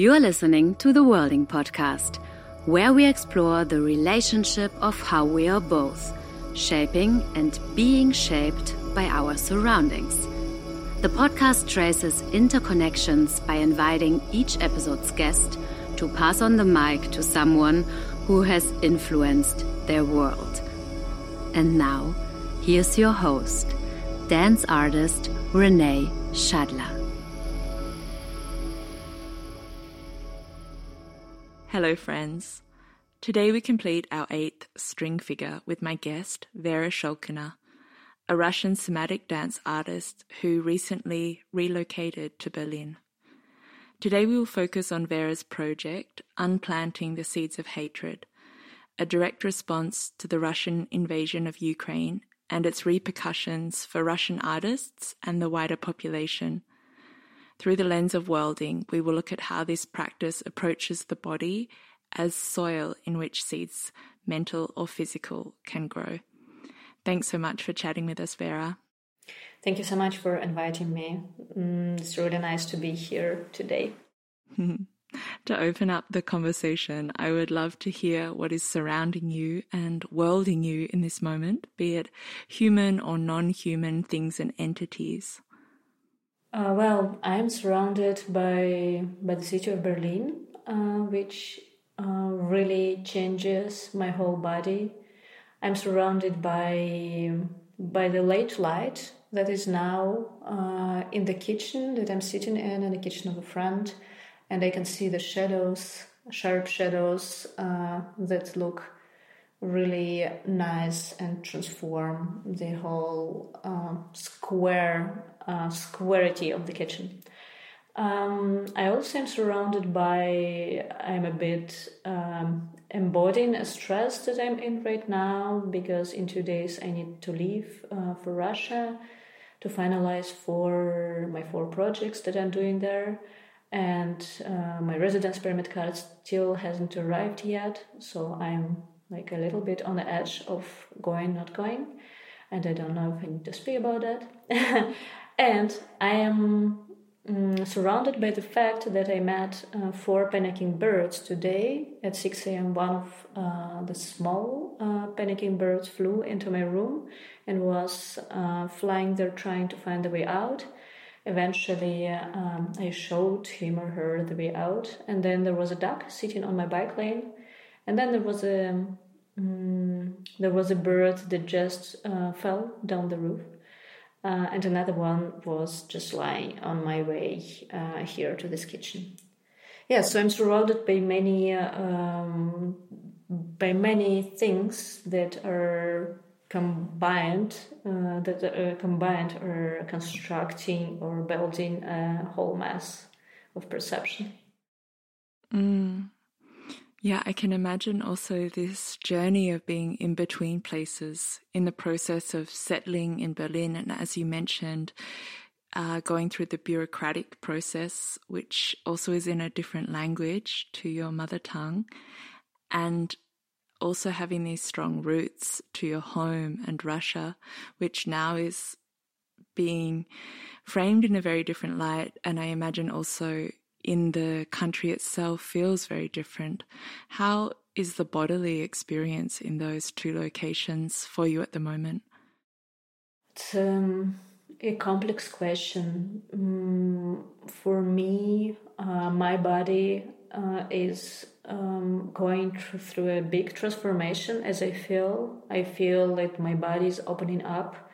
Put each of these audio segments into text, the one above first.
You are listening to the Worlding Podcast, where we explore the relationship of how we are both shaping and being shaped by our surroundings. The podcast traces interconnections by inviting each episode's guest to pass on the mic to someone who has influenced their world. And now, here's your host, dance artist Renee Shadler. Hello, friends. Today we complete our eighth string figure with my guest, Vera Shulkina, a Russian somatic dance artist who recently relocated to Berlin. Today we will focus on Vera's project, Unplanting the Seeds of Hatred, a direct response to the Russian invasion of Ukraine and its repercussions for Russian artists and the wider population. Through the lens of worlding, we will look at how this practice approaches the body as soil in which seeds, mental or physical, can grow. Thanks so much for chatting with us, Vera. Thank you so much for inviting me. Mm, it's really nice to be here today. to open up the conversation, I would love to hear what is surrounding you and worlding you in this moment, be it human or non human things and entities. Uh, well, I'm surrounded by, by the city of Berlin, uh, which uh, really changes my whole body. I'm surrounded by, by the late light that is now uh, in the kitchen that I'm sitting in, in the kitchen of a friend and I can see the shadows, sharp shadows uh, that look really nice and transform the whole uh, square uh, squarity of the kitchen. Um, I also am surrounded by, I'm a bit um, embodying a stress that I'm in right now because in two days I need to leave uh, for Russia to finalize for my four projects that I'm doing there. And uh, my residence permit card still hasn't arrived yet. So i'm like a little bit on the edge of going not going. And i don't know if i need to speak about that and i am um, surrounded by the fact that i met uh, four panicking birds today at 6 a.m one of uh, the small uh, panicking birds flew into my room and was uh, flying there trying to find the way out. Eventually, um, I showed him or her the way out, and then there was a duck sitting on my bike lane, and then there was a um, there was a bird that just uh, fell down the roof, uh, and another one was just lying on my way uh, here to this kitchen. Yeah, so I'm surrounded by many um, by many things that are combined uh, that uh, combined or constructing or building a whole mass of perception. Mm. Yeah, I can imagine also this journey of being in between places in the process of settling in Berlin, and as you mentioned, uh, going through the bureaucratic process, which also is in a different language to your mother tongue, and also having these strong roots to your home and Russia, which now is being framed in a very different light. And I imagine also in the country itself feels very different. How is the bodily experience in those two locations for you at the moment? It's um, a complex question. Um, for me, uh, my body uh, is um, going through a big transformation as I feel. I feel that my body is opening up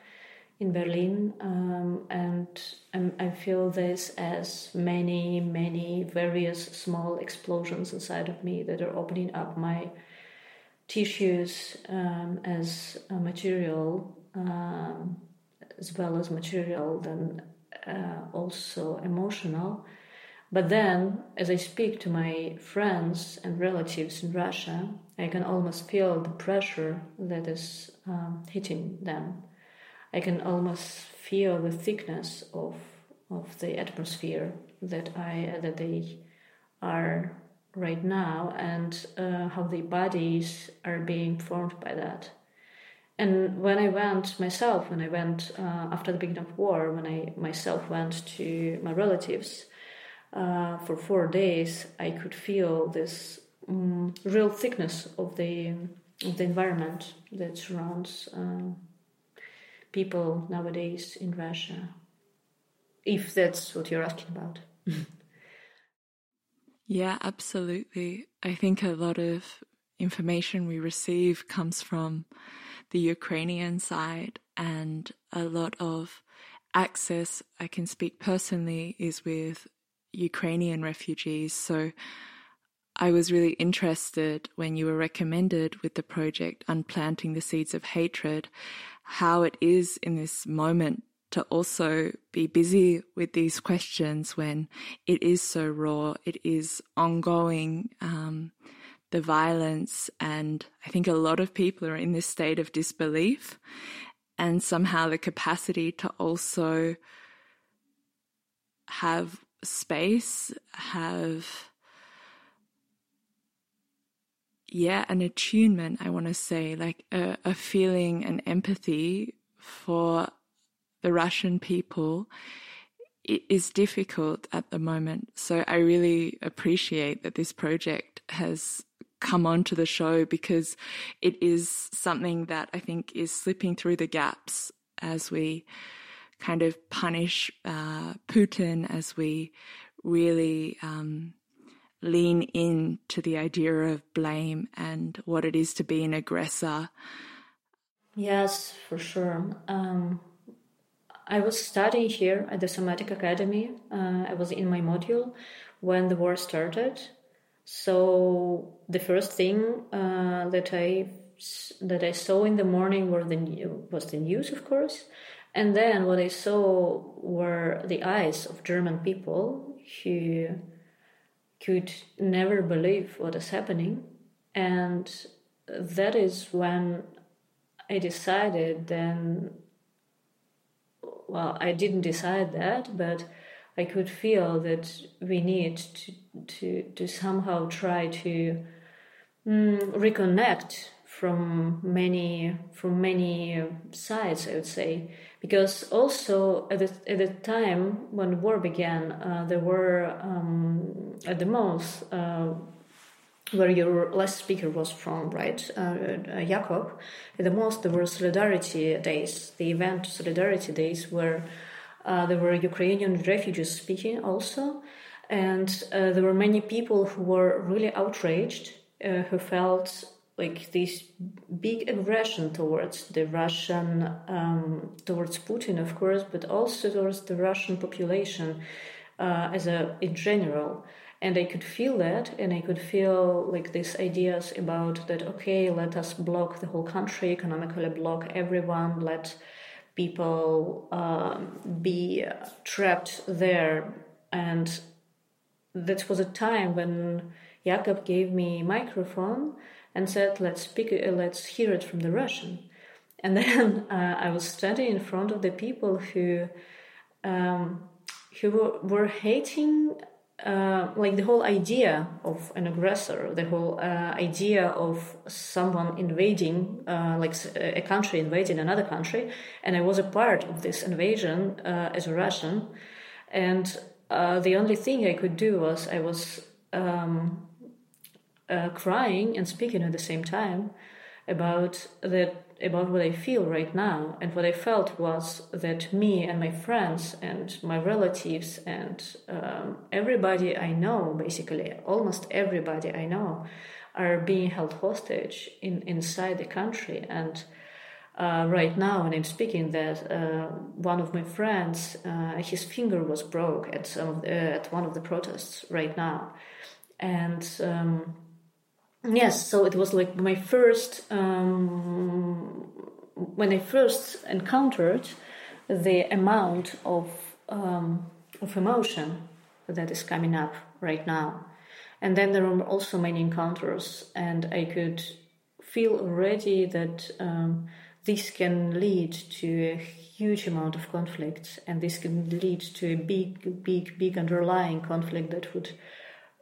in Berlin, um, and I feel this as many, many various small explosions inside of me that are opening up my tissues um, as a material, um, as well as material, then uh, also emotional. But then, as I speak to my friends and relatives in Russia, I can almost feel the pressure that is um, hitting them. I can almost feel the thickness of of the atmosphere that I that they are right now, and uh, how their bodies are being formed by that. And when I went myself, when I went uh, after the beginning of war, when I myself went to my relatives uh, for four days, I could feel this um, real thickness of the of the environment that surrounds uh, people nowadays in Russia. If that's what you're asking about. yeah, absolutely. I think a lot of information we receive comes from the Ukrainian side, and a lot of access I can speak personally is with Ukrainian refugees. So I was really interested when you were recommended with the project Unplanting the Seeds of Hatred, how it is in this moment to also be busy with these questions when it is so raw, it is ongoing, um, the violence, and I think a lot of people are in this state of disbelief, and somehow the capacity to also have space, have yeah, an attunement, I want to say, like a, a feeling and empathy for the Russian people it is difficult at the moment. So I really appreciate that this project has come onto the show because it is something that I think is slipping through the gaps as we kind of punish uh, Putin, as we really um, lean in to the idea of blame and what it is to be an aggressor. Yes, for sure. Um, I was studying here at the Somatic Academy. Uh, I was in my module when the war started. So the first thing uh, that I that I saw in the morning were the was the news, of course, and then what I saw were the eyes of German people who could never believe what is happening. And that is when I decided then, well, I didn't decide that, but I could feel that we need to, to, to somehow try to mm, reconnect from many from many sides, I would say, because also at the, at the time when war began, uh, there were um, at the most uh, where your last speaker was from, right, uh, uh, Jakob. At the most, there were solidarity days, the event solidarity days, where uh, there were Ukrainian refugees speaking also, and uh, there were many people who were really outraged, who felt like this big aggression towards the Russian, um, towards Putin, of course, but also towards the Russian population uh, as a in general. And I could feel that, and I could feel like these ideas about that. Okay, let us block the whole country, economically block everyone, let people um, be trapped there, and that was a time when Jakob gave me microphone and said, "Let's speak. Uh, let's hear it from the Russian." And then uh, I was standing in front of the people who um, who were, were hating uh, like the whole idea of an aggressor, the whole uh, idea of someone invading, uh, like a country invading another country, and I was a part of this invasion uh, as a Russian, and uh, the only thing I could do was I was um, uh, crying and speaking at the same time about that about what I feel right now. And what I felt was that me and my friends and my relatives and um, everybody I know, basically almost everybody I know, are being held hostage in inside the country. And uh, right now, when I'm speaking, that uh, one of my friends, uh, his finger was broke at some the, at one of the protests right now, and. Um, yes so it was like my first um, when i first encountered the amount of um, of emotion that is coming up right now. And then there are also many encounters and i could feel already that um, this can lead to a huge amount of conflict and this can lead to a big big big underlying conflict that would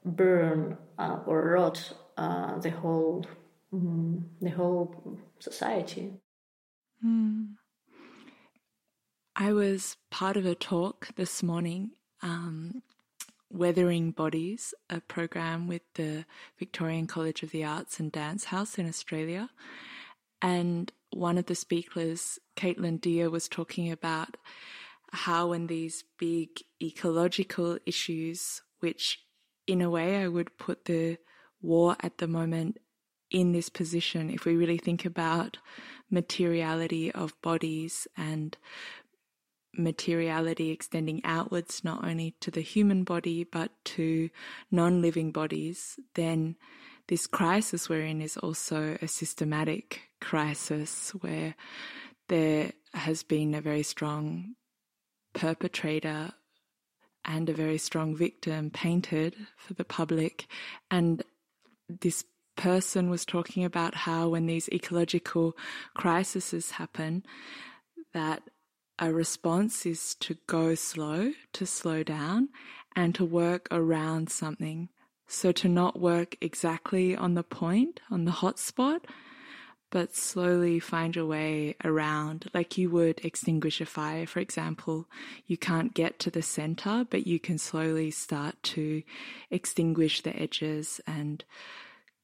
burn uh, or rot uh, the whole mm, the whole society. Mm. I was part of a talk this morning um, Weathering Bodies, a program with the Victorian College of the Arts and Dance House in Australia. And one of the speakers, Caitlin Deer, was talking about how when these big ecological issues, which in a way I would put the war at the moment in this position, if we really think about materiality of bodies and materiality extending outwards not only to the human body but to non living bodies, then this crisis we're in is also a systematic crisis where there has been a very strong perpetrator and a very strong victim painted for the public. And this person was talking about how when these ecological crises happen, that a response is to go slow, to slow down, and to work around something. So to not work exactly on the point, on the hot spot, but slowly find your way around, like you would extinguish a fire, for example. You can't get to the center, but you can slowly start to extinguish the edges and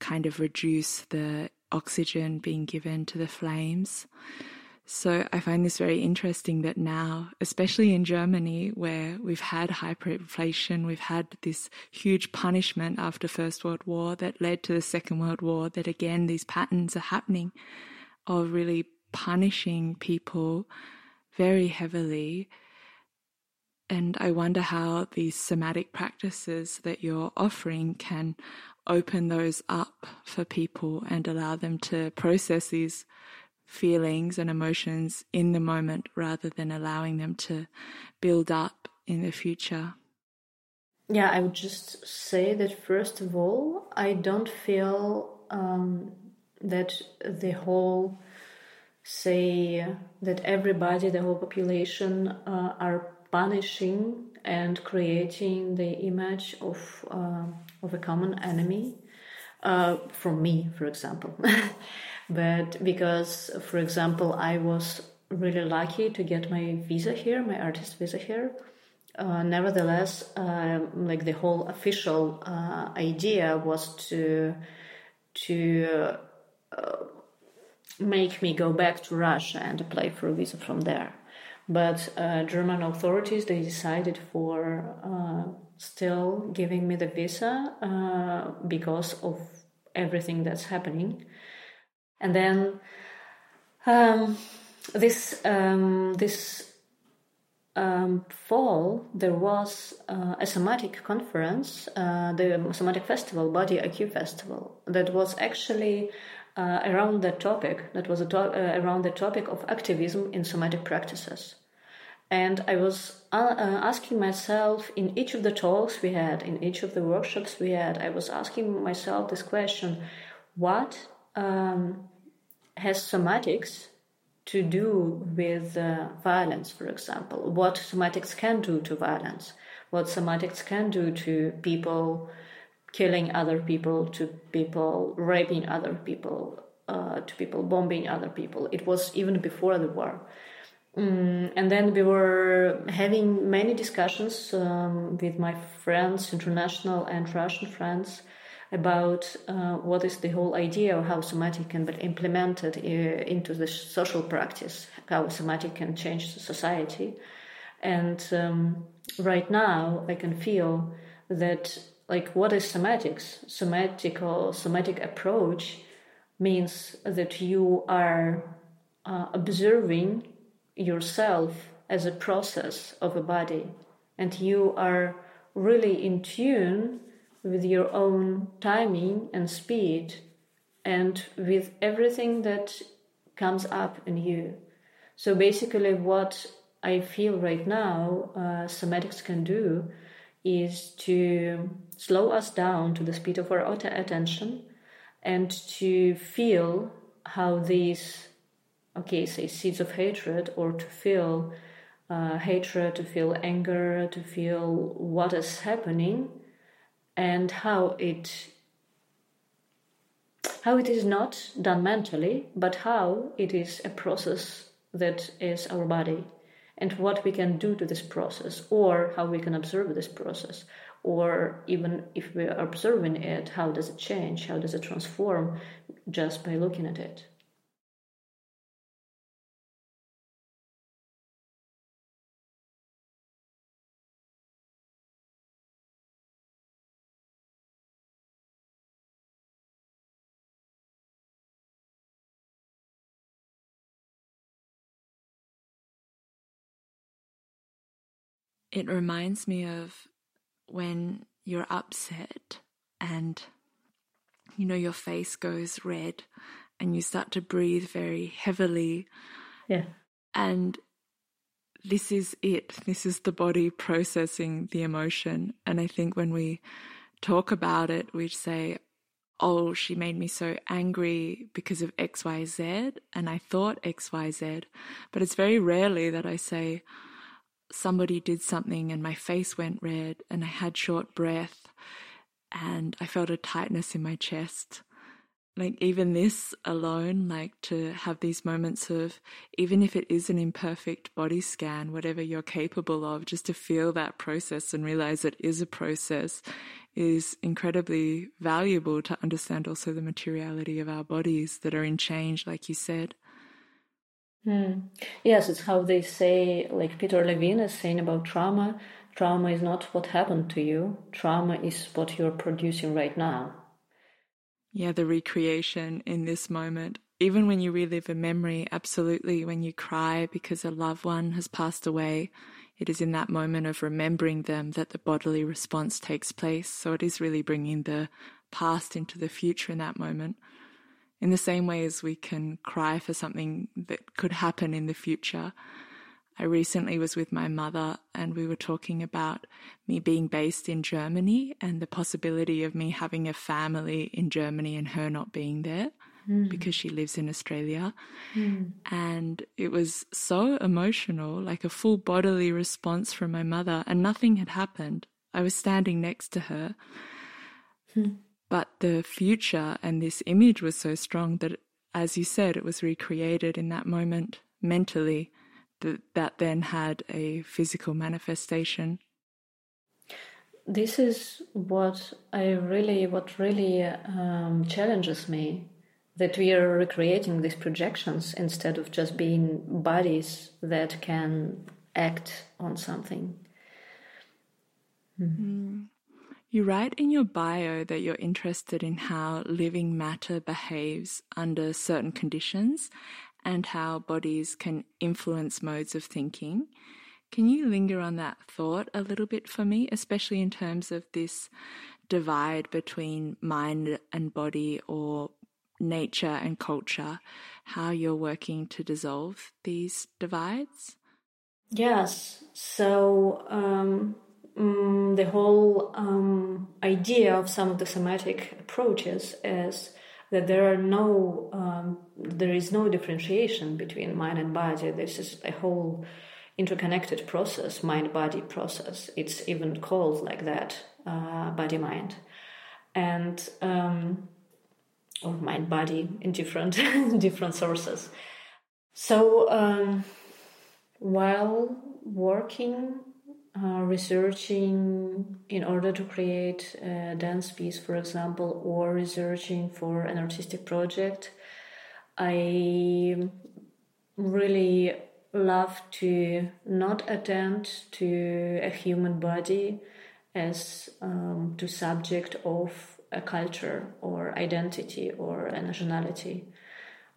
kind of reduce the oxygen being given to the flames. So I find this very interesting that now, especially in Germany, where we've had hyperinflation, we've had this huge punishment after First World War that led to the Second World War, that again, these patterns are happening of really punishing people very heavily. And I wonder how these somatic practices that you're offering can open those up for people and allow them to process these feelings and emotions in the moment rather than allowing them to build up in the future. Yeah, I would just say that first of all, I don't feel um, that the whole, say, that everybody, the whole population, uh, are punishing and creating the image of uh, of a common enemy. Uh, from me, for example. But because, for example, I was really lucky to get my visa here, my artist visa here. Uh, nevertheless, uh, like the whole official uh, idea was to to uh, make me go back to Russia and apply for a visa from there. But uh, German authorities they decided for uh, still giving me the visa because of everything that's happening and then um, this um, this um, fall there was uh, a somatic conference, uh, the somatic festival, Body IQ Festival, that was actually uh, around the topic. That was to- uh, around the topic of activism in somatic practices. And I was uh, uh, asking myself in each of the talks we had, in each of the workshops we had, I was asking myself this question: What um, has somatics to do with uh, violence, for example. What somatics can do to violence, what somatics can do to people killing other people, to people raping other people, uh, to people bombing other people. It was even before the war. Mm, and then we were having many discussions um, with my friends, international and Russian friends, about uh, what is the whole idea of how somatic can be implemented uh, into the social practice, how somatic can change society. And um, right now, I can feel that, like, what is somatics? Somatic or somatic approach means that you are uh, observing yourself as a process of a body, and you are really in tune with your own timing and speed and with everything that comes up in you. So basically, what I feel right now uh, somatics can do is to slow us down to the speed of our attention and to feel how these, okay, say seeds of hatred, or to feel uh, hatred, to feel anger, to feel what is happening and how it how it is not done mentally, but how it is a process that is our body and what we can do to this process or how we can observe this process or even if we are observing it how does it change? How does it transform just by looking at it It reminds me of when you're upset and you know your face goes red and you start to breathe very heavily. Yeah. And this is it. This is the body processing the emotion. And I think when we talk about it, we say, Oh, she made me so angry because of XYZ. And I thought XYZ. But it's very rarely that I say, somebody did something and my face went red and I had short breath and I felt a tightness in my chest. Like, even this alone, like to have these moments of, even if it is an imperfect body scan, whatever you're capable of, just to feel that process and realize it is a process is incredibly valuable to understand also the materiality of our bodies that are in change, like you said. Mm. Yes, it's how they say, like Peter Levine is saying about trauma. Trauma is not what happened to you, trauma is what you're producing right now. Yeah, the recreation in this moment. Even when you relive a memory, absolutely, when you cry because a loved one has passed away, it is in that moment of remembering them that the bodily response takes place. So it is really bringing the past into the future in that moment in the same way as we can cry for something that could happen in the future. I recently was with my mother and we were talking about me being based in Germany and the possibility of me having a family in Germany and her not being there mm. because she lives in Australia. Mm. And it was so emotional, like a full bodily response from my mother, and nothing had happened. I was standing next to her. Mm. But the future and this image was so strong that, as you said, it was recreated in that moment mentally that, that then had a physical manifestation. This is what I really, what really um, challenges me that we are recreating these projections instead of just being bodies that can act on something. Mm. You write in your bio that you're interested in how living matter behaves under certain conditions and how bodies can influence modes of thinking. Can you linger on that thought a little bit for me, especially in terms of this divide between mind and body or nature and culture, how you're working to dissolve these divides? Yes. So, um, um, the whole um, idea of some of the somatic approaches is that there are no um, there is no differentiation between mind and body. This is a whole interconnected process mind body process. It's even called like that uh, body mind and um, or mind body in different different sources. So um, while working uh, researching in order to create a dance piece, for example, or researching for an artistic project, I really love to not attend to a human body as um, to subject of a culture or identity or a nationality.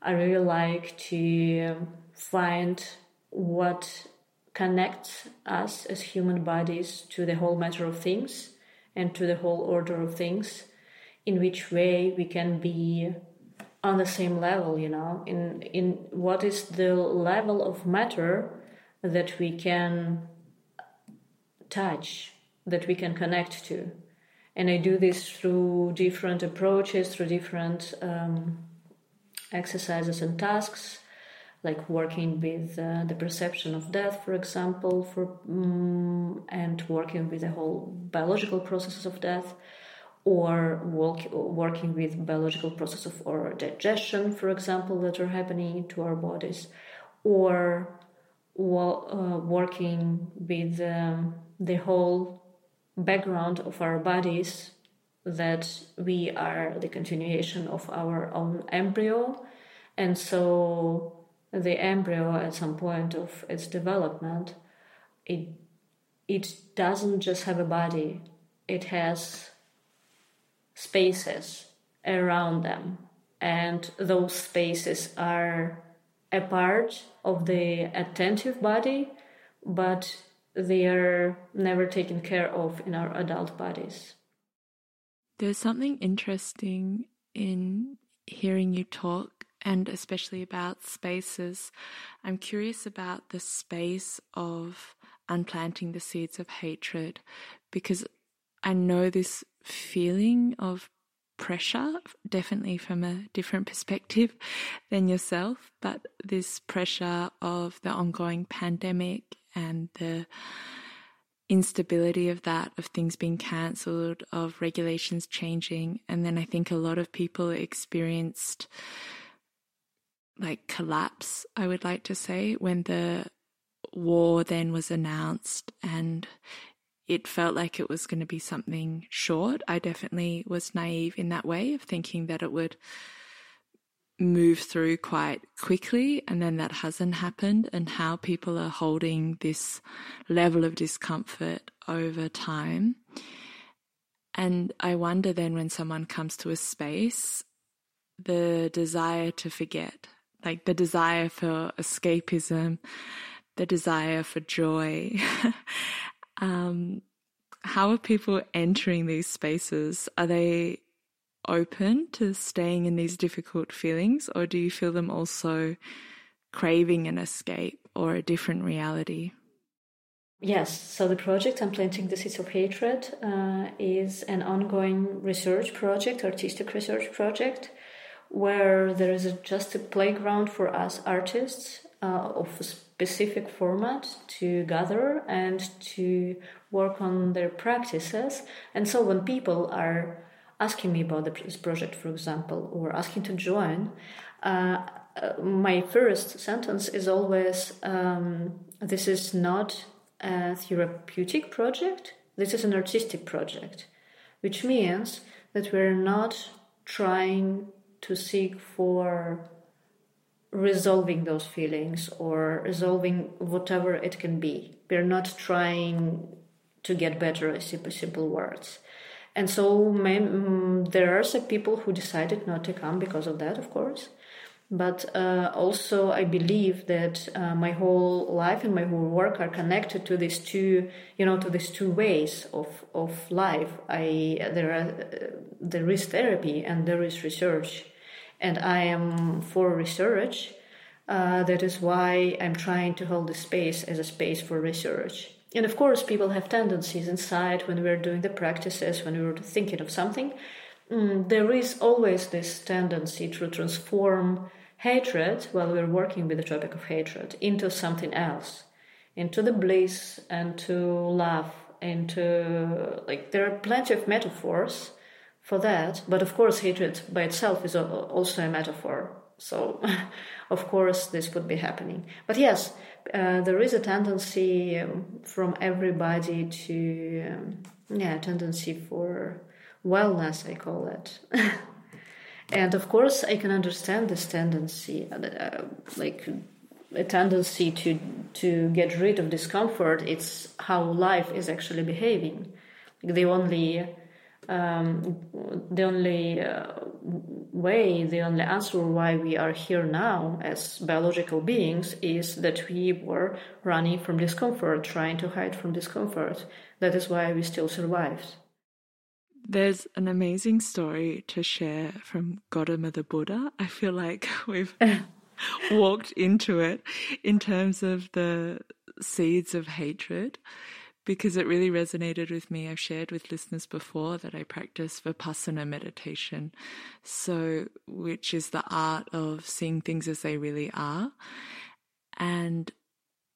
I really like to find what connects us as human bodies to the whole matter of things and to the whole order of things, in which way we can be on the same level, you know, in, in what is the level of matter that we can touch, that we can connect to. And I do this through different approaches, through different um, exercises and tasks like working with uh, the perception of death, for example, for um, and working with the whole biological processes of death, or walk, working with biological process of or digestion, for example, that are happening to our bodies, or uh, working with um, the whole background of our bodies that we are the continuation of our own embryo. And so the embryo at some point of its development, it it doesn't just have a body, it has spaces around them. And those spaces are a part of the attentive body, but they are never taken care of in our adult bodies. There's something interesting in hearing you talk, and especially about spaces. I'm curious about the space of unplanting the seeds of hatred because I know this feeling of pressure, definitely from a different perspective than yourself, but this pressure of the ongoing pandemic and the instability of that, of things being cancelled, of regulations changing. And then I think a lot of people experienced like collapse, I would like to say, when the war then was announced and it felt like it was going to be something short. I definitely was naive in that way of thinking that it would move through quite quickly and then that hasn't happened and how people are holding this level of discomfort over time. And I wonder then when someone comes to a space, the desire to forget, like the desire for escapism, the desire for joy. um, how are people entering these spaces? Are they open to staying in these difficult feelings, or do you feel them also craving an escape or a different reality? Yes, so the project Unplanting the Seeds of Hatred uh, is an ongoing research project, artistic research project, where there is a, just a playground for us artists uh, of a specific format to gather and to work on their practices. And so when people are asking me about this project, for example, or asking to join, uh, uh, my first sentence is always um, this is not a therapeutic project, this is an artistic project, which means that we're not trying to seek for resolving those feelings or resolving whatever it can be. We're not trying to get better, simple, simple words. And so um, there are some people who decided not to come because of that, of course. But uh, also, I believe that uh, my whole life and my whole work are connected to these two, you know, to these two ways of, of life. I there are uh, there is therapy and there is research, and I am for research. Uh, that is why I'm trying to hold the space as a space for research. And of course, people have tendencies inside when we're doing the practices, when we're thinking of something. Mm, there is always this tendency to transform hatred, while we're working with the topic of hatred, into something else, into the bliss and to love, into like there are plenty of metaphors for that. But of course, hatred by itself is also a metaphor. So, of course, this would be happening. But yes, uh, there is a tendency um, from everybody to, um, yeah, tendency for wellness, I call it. and of course, I can understand this tendency, uh, uh, like a tendency to to get rid of discomfort. It's how life is actually behaving. Like The only um, the only uh, way, the only answer why we are here now as biological beings is that we were running from discomfort, trying to hide from discomfort. That is why we still survived. There's an amazing story to share from Gautama the Buddha. I feel like we've walked into it in terms of the seeds of hatred because it really resonated with me. I've shared with listeners before that I practice Vipassana meditation. So, which is the art of seeing things as they really are. And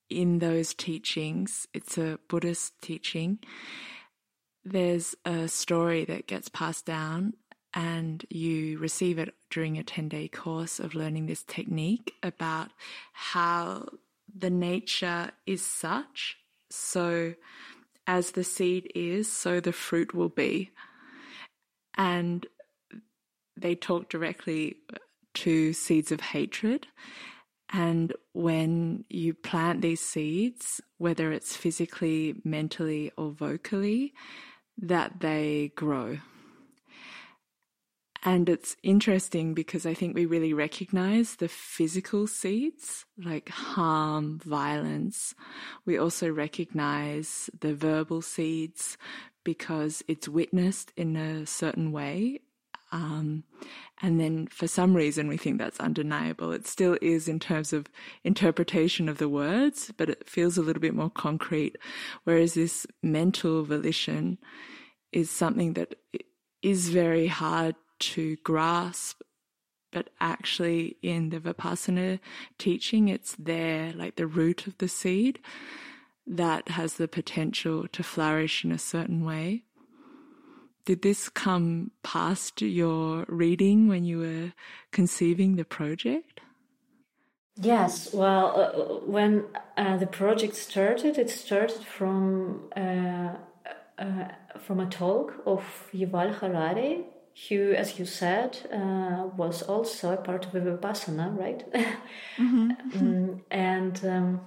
in those teachings, it's a Buddhist teaching, there's a story that gets passed down and you receive it during a 10 day course of learning this technique about how the nature is such so as the seed is, so the fruit will be. And they talk directly uh, to seeds of hatred. And when you plant these seeds, whether it's physically, mentally, or vocally, that they grow. And it's interesting because I think we really recognize the physical seeds like harm, violence. We also recognize the verbal seeds because it's witnessed in a certain way. Um, and then for some reason we think that's undeniable. It still is in terms of interpretation of the words, but it feels a little bit more concrete. Whereas this mental volition is something that is very hard to grasp, but actually in the Vipassana teaching, it's there, like the root of the seed that has the potential to flourish in a certain way. Did this come past your reading when you were conceiving the project? Yes, well, uh, when uh, the project started, it started from uh, uh from a talk of Yuval Harari, who, as you said, uh, was also a part of the Vipassana, right? Mm-hmm. um, and um,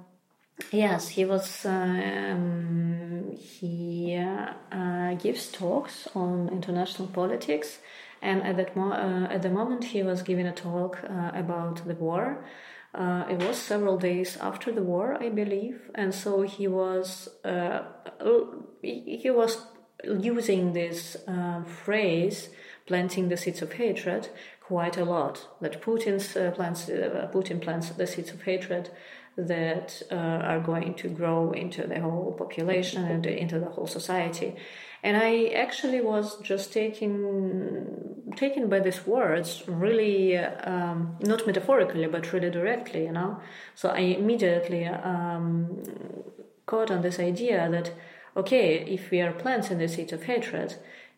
yes, he was. Um, he uh, gives talks on international politics, and at that mo- uh, at the moment he was giving a talk uh, about the war. Uh, it was several days after the war, I believe, and so he was uh, he was using this phrase planting the seeds of hatred quite a lot. That Putin's uh, plants, uh, Putin plants the seeds of hatred that uh, are going to grow into the whole population and into the whole society. And I actually was just taken taken by these words, really um, not metaphorically, but really directly, you know. So I immediately um, caught on this idea that okay, if we are planting the seeds of hatred,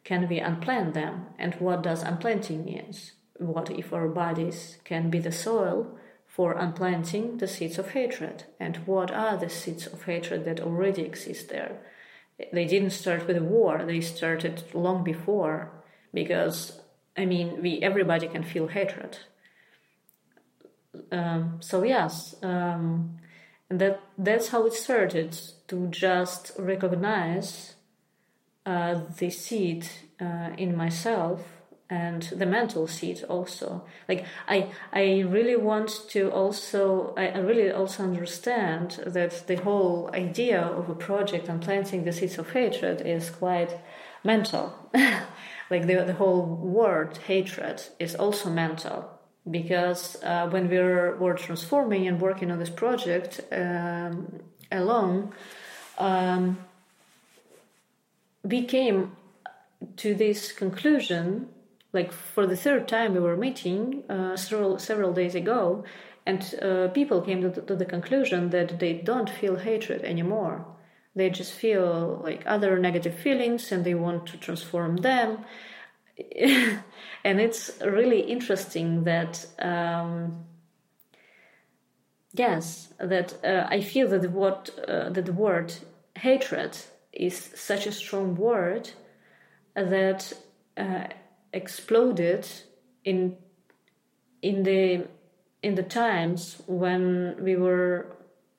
can we unplant them? And what does unplanting means? What if our bodies can be the soil for unplanting the seeds of hatred? And what are the seeds of hatred that already exist there? They didn't start with a war, they started long before because I mean we everybody can feel hatred. Um, so yes, um, that that's how it started to just recognize uh, the seed uh, in myself and the mental seed also. Like i i really want to also I, I, really also understand that the whole idea of a project and planting the seeds of hatred is quite mental. Like the, the whole word hatred is also mental because uh, when we were, were transforming and working on this project um, alone um, we came to this conclusion like for the third time we were meeting uh, several several days ago and uh, people came to the, to the, conclusion that they don't feel hatred anymore. They just feel like other negative feelings and they want to transform them. And it's really interesting that um, yes that uh, i feel that word uh, that the word hatred is such a strong word that uh, exploded in in the in the times when we were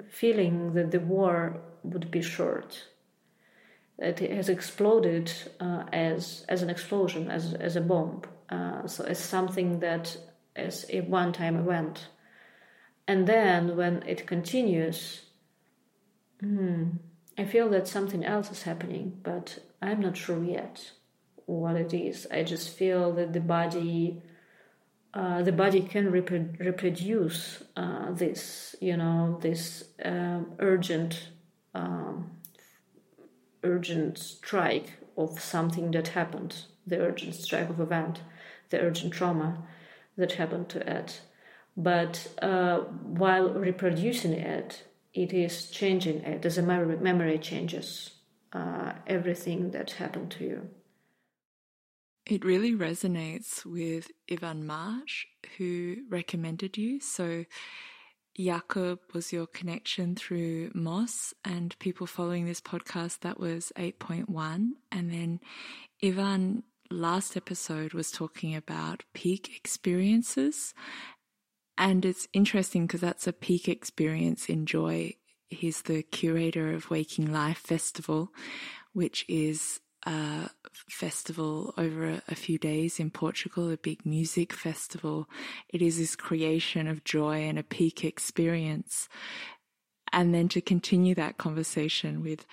feeling that the war would be short. It has exploded uh, as as an explosion, as as a bomb, uh, so as something that is a one-time event, and then when it continues. Hmm, I feel that something else is happening, but I'm not sure yet what it is. I just feel that the body, uh, the body can repro- reproduce uh, this, you know, this um, urgent, um, urgent strike of something that happened, the urgent strike of event, the urgent trauma that happened to it. But uh, while reproducing it, it is changing it as a memory, memory changes uh, everything that happened to you. It really resonates with Ivan Marsh, who recommended you. So Jakob was your connection through Moss and people following this podcast, that was 8.1. And then Ivan last episode was talking about peak experiences. And it's interesting because that's a peak experience in joy. He's the curator of Waking Life Festival, which is a festival over a, few days in Portugal, a big music festival. It is this creation of joy and a peak experience. And then to continue that conversation with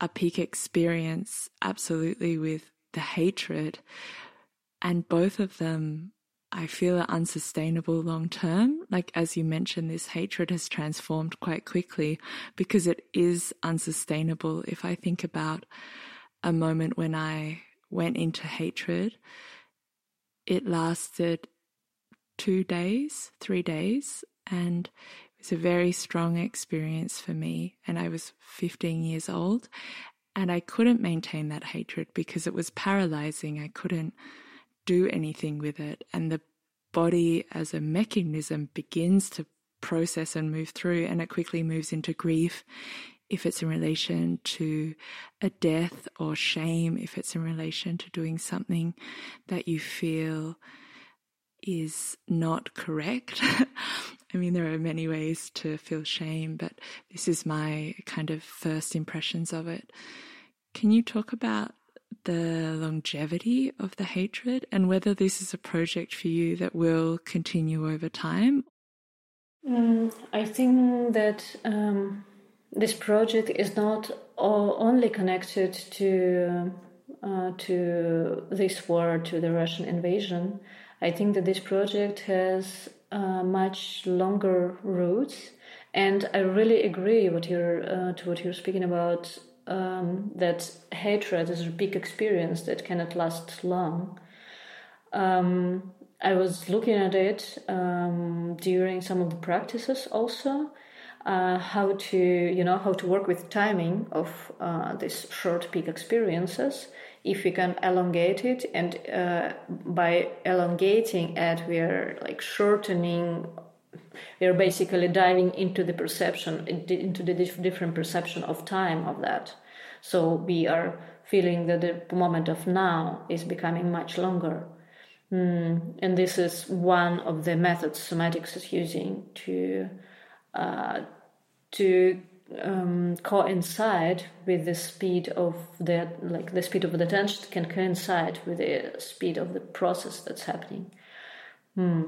a peak experience, absolutely with the hatred. And both of them, I feel, are unsustainable long term. Like, as you mentioned, this hatred has transformed quite quickly because it is unsustainable. If I think about a moment when I went into hatred. It lasted two days, three days, and it was a very strong experience for me. And I was 15 years old, and I couldn't maintain that hatred because it was paralyzing. I couldn't do anything with it. And the body, as a mechanism, begins to process and move through, and it quickly moves into grief if it's in relation to a death or shame, if it's in relation to doing something that you feel is not correct. I mean, there are many ways to feel shame, but this is my kind of first impressions of it. Can you talk about the longevity of the hatred and whether this is a project for you that will continue over time? Mm, I think that um, this project is not only connected to uh, to this war, to the Russian invasion. I think that this project has uh, much longer roots, and I really agree what you're uh, to what you're speaking about. Um, that hatred is a big experience that cannot last long. Um, I was looking at it um, during some of the practices also, uh, how to you know how to work with timing of uh, these short peak experiences if we can elongate it and uh, by elongating it we are like shortening we are basically diving into the perception into the different perception of time of that so we are feeling that the moment of now is becoming much longer mm. and this is one of the methods somatics is using to uh, to um, coincide with the speed of the like the speed of the tension can coincide with the speed of the process that's happening. Hmm.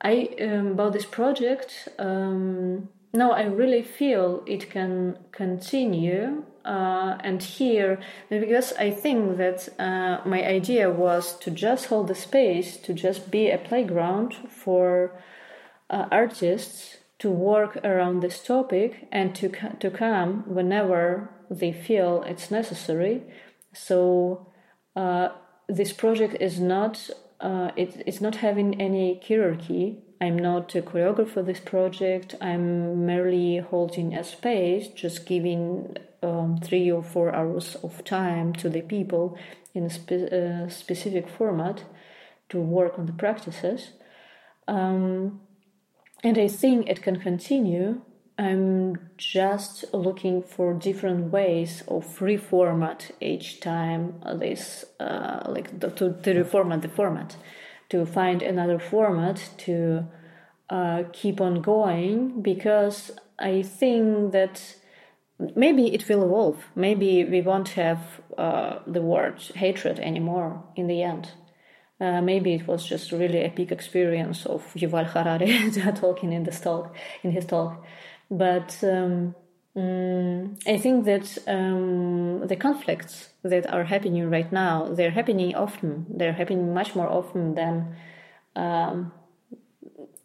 I um, about this project. Um, no, I really feel it can continue. Uh, and here, because I think that uh, my idea was to just hold the space, to just be a playground for uh, artists to work around this topic and to to come whenever they feel it's necessary. So uh, this project is not uh, it, it's not having any hierarchy. I'm not a choreographer for this project. I'm merely holding a space, just giving um, three or four hours of time to the people in a spe- uh, specific format to work on the practices. Um, and I think it can continue. I'm just looking for different ways of reformat each time this, uh, like the, to, to reformat the format, to find another format to uh, keep on going because I think that maybe it will evolve. Maybe we won't have uh, the word hatred anymore in the end. Uh, maybe it was just really a peak experience of Yuval Harari talking in this talk, in his talk. But um, um, I think that um, the conflicts that are happening right now, they're happening often. They're happening much more often than, um,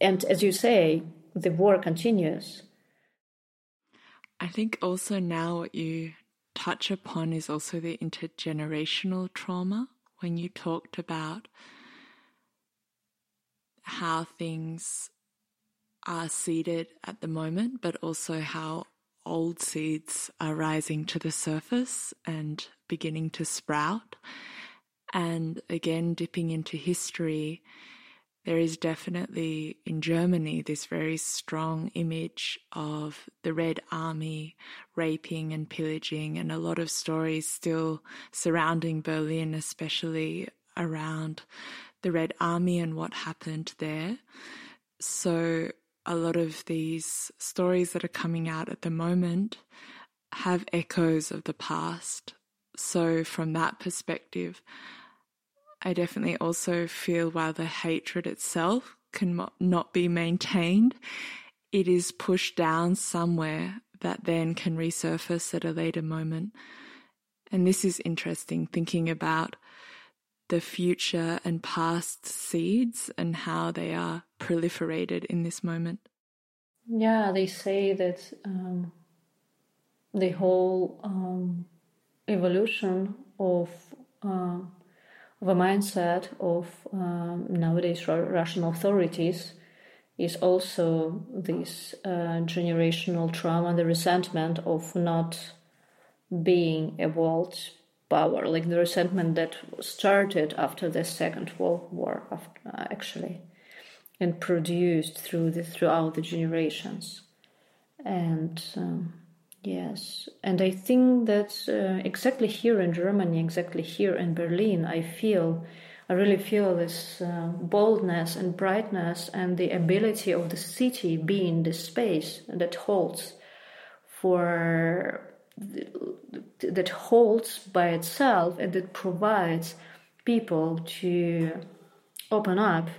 and as you say, the war continues. I think also now what you touch upon is also the intergenerational trauma when you talked about how things are seeded at the moment, but also how old seeds are rising to the surface and beginning to sprout. And again, dipping into history, there is definitely in Germany this very strong image of the Red Army raping and pillaging, and a lot of stories still surrounding Berlin, especially around the Red Army and what happened there. So, a lot of these stories that are coming out at the moment have echoes of the past. So, from that perspective, I definitely also feel while the hatred itself can not be maintained, it is pushed down somewhere that then can resurface at a later moment. And this is interesting, thinking about the future and past seeds and how they are proliferated in this moment. Yeah, they say that um, the whole um, evolution of uh, of a mindset of um, nowadays Russian authorities is also this uh, generational trauma, and the resentment of not being world power, like the resentment that started after the Second World War, uh, actually, and produced through the throughout the generations, and. Um, Yes, and I think that uh, exactly here in Germany, exactly here in Berlin, I feel, I really feel this uh, boldness and brightness and the ability of the city being the space that holds for that holds by itself and that provides people to open up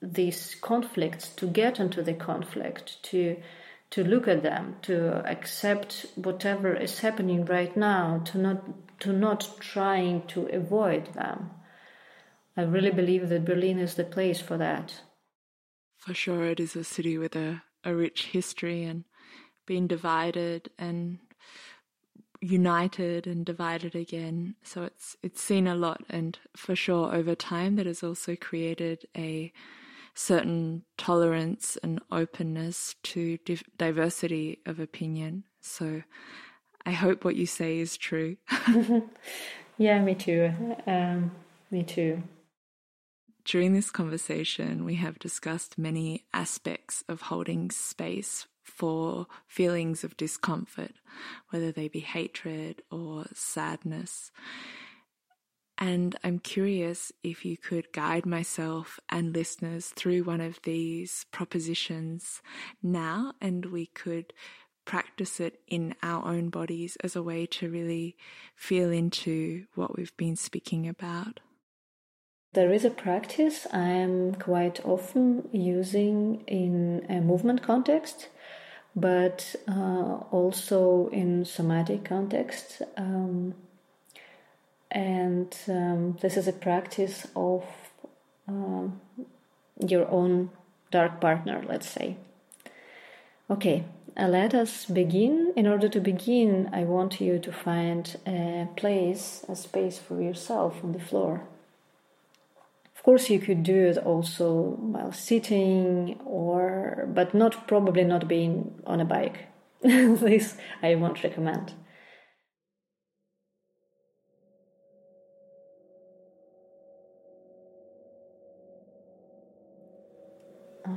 these conflicts, to get into the conflict, to to look at them, to accept whatever is happening right now, to not to not trying to avoid them. I really believe that Berlin is the place for that. For sure, it is a city with a, a rich history and being divided and united and divided again. So it's it's seen a lot, and for sure, over time, that has also created a certain tolerance and openness to div- diversity of opinion. So I hope what you say is true. yeah, me too. Um, me too. During this conversation, we have discussed many aspects of holding space for feelings of discomfort, whether they be hatred or sadness. And I'm curious if you could guide myself and listeners through one of these propositions now, and we could practice it in our own bodies as a way to really feel into what we've been speaking about. There is a practice I am quite often using in a movement context, but uh, also in somatic context. Um, and um, this is a practice of um, your own dark partner, let's say. Okay, uh, let us begin. In order to begin, I want you to find a place, a space for yourself on the floor. Course, you could do it also while sitting, or but not probably not being on a bike. this I won't recommend.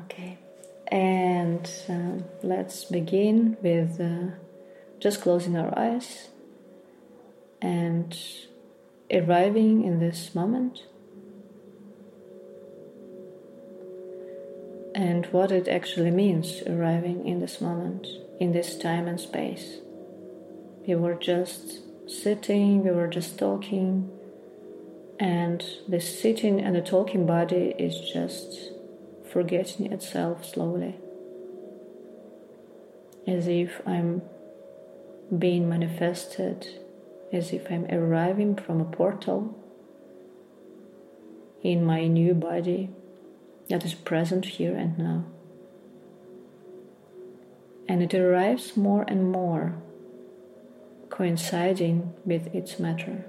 Okay, and uh, let's begin with uh, just closing our eyes and arriving in this moment and what it actually means arriving in this moment, in this time and space. We were just sitting, we were just talking, and the sitting and the talking body is just forgetting itself slowly, as if I'm being manifested, as if I'm arriving from a portal in my new body that is present here and now. And it arrives more and more, coinciding with its matter.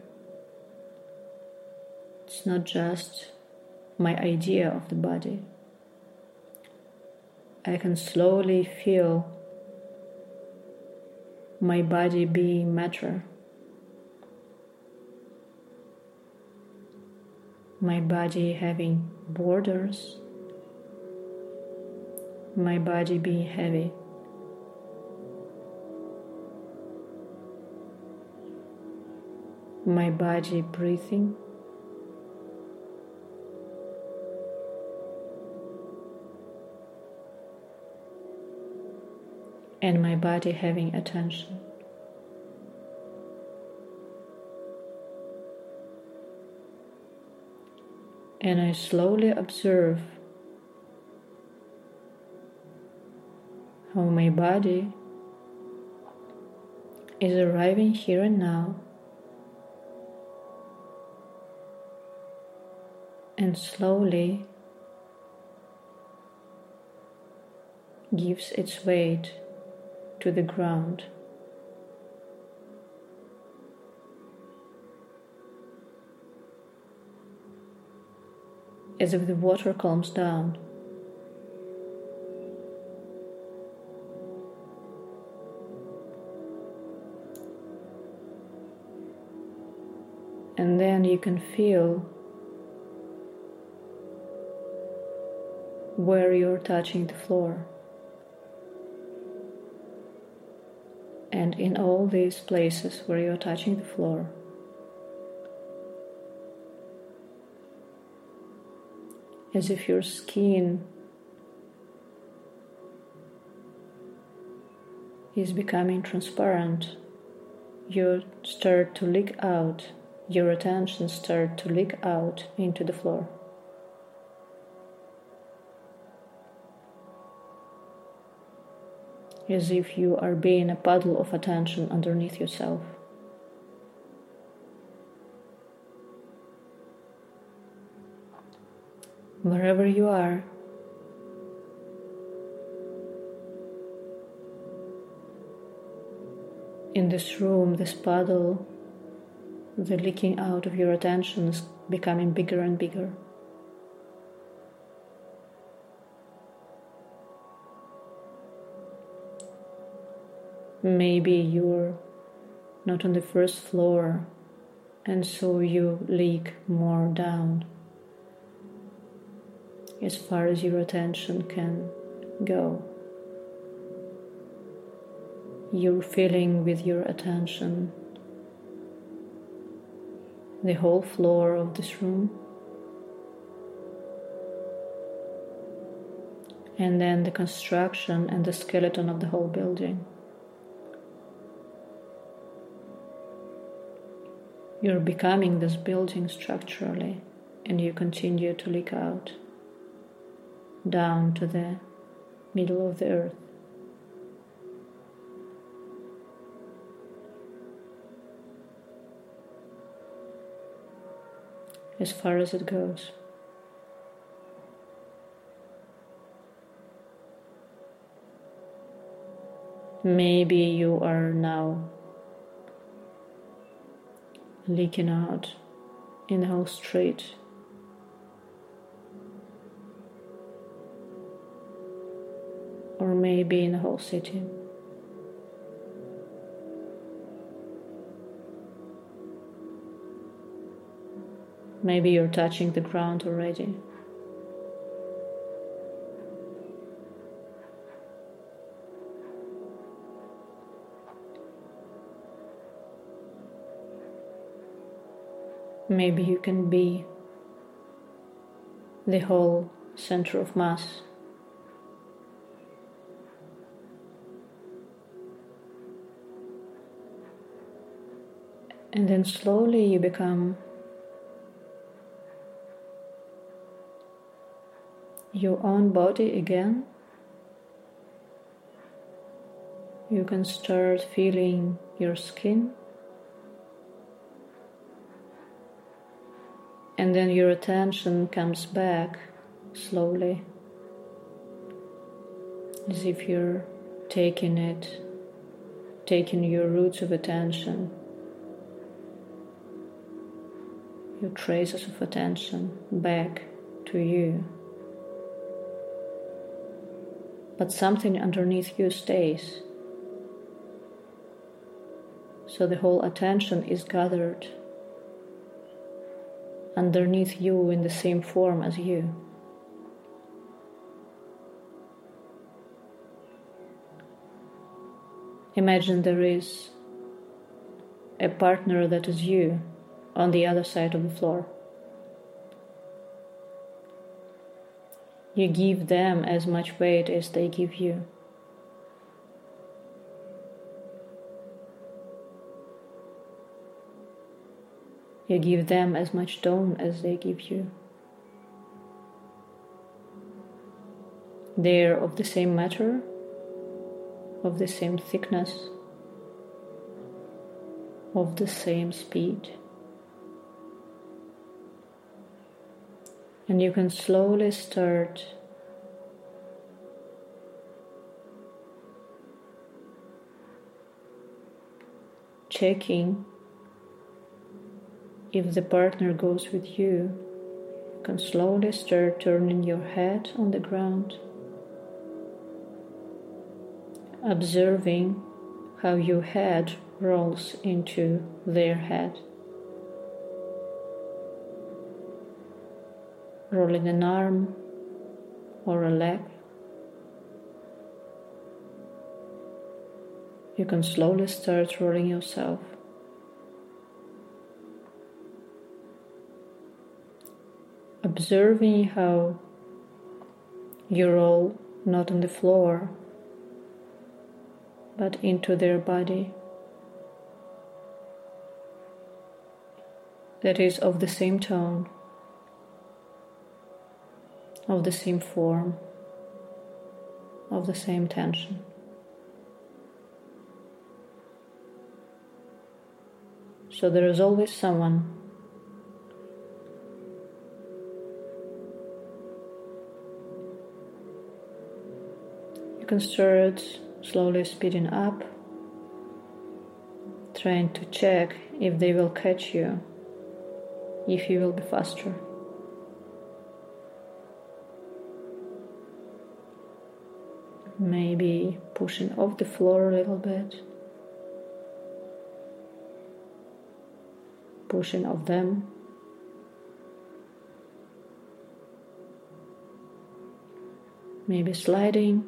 It's not just my idea of the body. I can slowly feel my body being matter. My body having borders my body being heavy. My body breathing. And my body having attention. and I slowly observe how my body is arriving here and now and slowly gives its weight to the ground. as if the water calms down. And then you can feel where you're touching the floor. And in all these places where you're touching the floor, as if your skin is becoming transparent. You start to leak out, your attention start to leak out into the floor. As if you are being a puddle of attention underneath yourself. wherever you are. In this room, this puddle, the leaking out of your attention is becoming bigger and bigger. Maybe you're not on the first floor, and so you leak more down as far as your attention can go. You're feeling with your attention the whole floor of this room. And then the construction and the skeleton of the whole building. You're becoming this building structurally, and you continue to leak out down to the middle of the earth. As far as it goes. Maybe you are now leaking out in the whole street or maybe in the whole city. Maybe you're touching the ground already. Maybe you can be the whole center of mass. And then slowly you become your own body again. You can start feeling your skin. And then your attention comes back slowly, as if you're taking it, taking your roots of attention your traces of attention back to you but something underneath you stays. So the whole attention is gathered underneath you in the same form as you. Imagine there is a partner that is you on the other side of the floor. You give them as much weight as they give you. You give them as much tone as they give you. They're of the same matter, of the same thickness, of the same speed. And you can slowly start checking if the partner goes with you, you can slowly start turning your head on the ground, observing how your head rolls into their head. Rolling an arm or a leg. You can slowly start rolling yourself. observing how you roll not on the floor but into their body that is of the same tone, of the same form, of the same tension. So there is always someone you can start slowly speeding up, trying to check if they will catch you, if you will be faster. Maybe pushing off the floor a little bit, pushing off them. Maybe sliding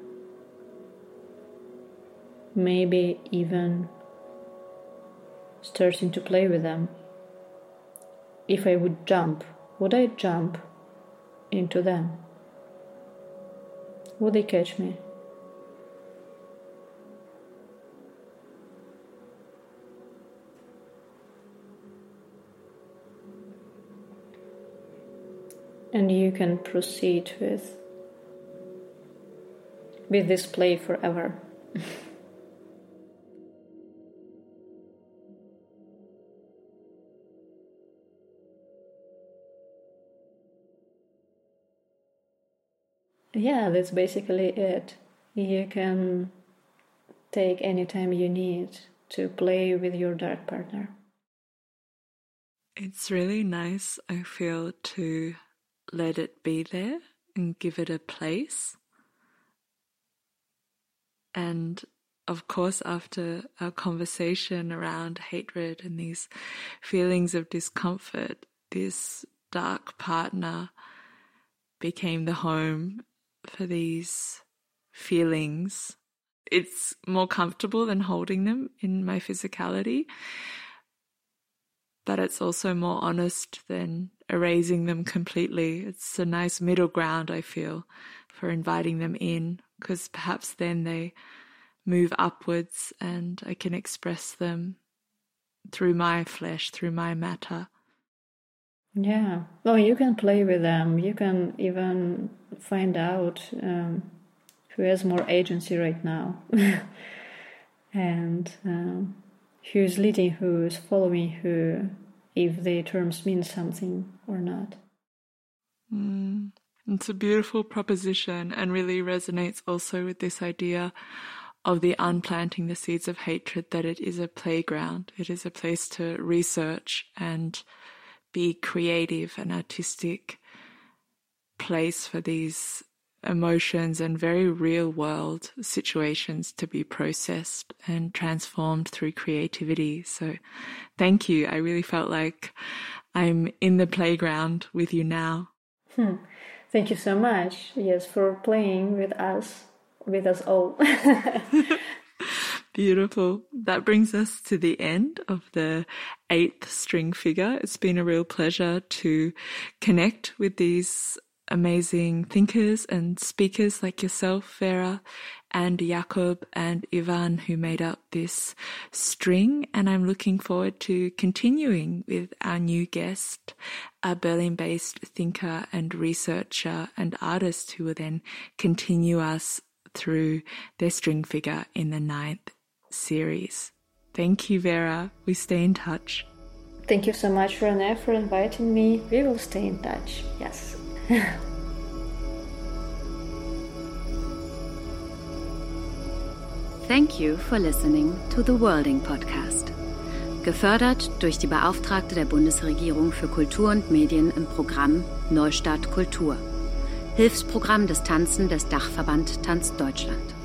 maybe even starting to play with them. If I would jump, would I jump into them? Would they catch me? And you can proceed with with this play forever. yeah, that's basically it. You can take any time you need to play with your dark partner. It's really nice, I feel, to let it be there and give it a place. And of course, after our conversation around hatred and these feelings of discomfort, this dark partner became the home for these feelings. It's more comfortable than holding them in my physicality, but it's also more honest than erasing them completely. It's a nice middle ground, I feel, for inviting them in, because perhaps then they move upwards and I can express them through my flesh, through my matter. Yeah. Well, you can play with them. You can even find out um, who has more agency right now and um, who's leading, who's following who, if the terms mean something or not. Mm, it's a beautiful proposition and really resonates also with this idea of the unplanting the seeds of hatred that it is a playground, it is a place to research and be creative and artistic place for these emotions and very real world situations to be processed and transformed through creativity. So thank you. I really felt like I'm in the playground with you now. Hmm. Thank you so much. Yes, for playing with us, with us all. Beautiful. That brings us to the end of the eighth string figure. It's been a real pleasure to connect with these amazing thinkers and speakers like yourself, Vera, and Jakob and Ivan, who made up this string. And I'm looking forward to continuing with our new guest, a Berlin based thinker and researcher and artist who will then continue us through their string figure in the ninth series. Thank you, Vera. We stay in touch. Thank you so much, Renee, for inviting me. We will stay in touch. Yes. Thank you for listening to the Worlding Podcast. Gefördert durch die Beauftragte der Bundesregierung für Kultur und Medien im Programm Neustart Kultur. Hilfsprogramm des Tanzen des Dachverband Tanz Deutschland.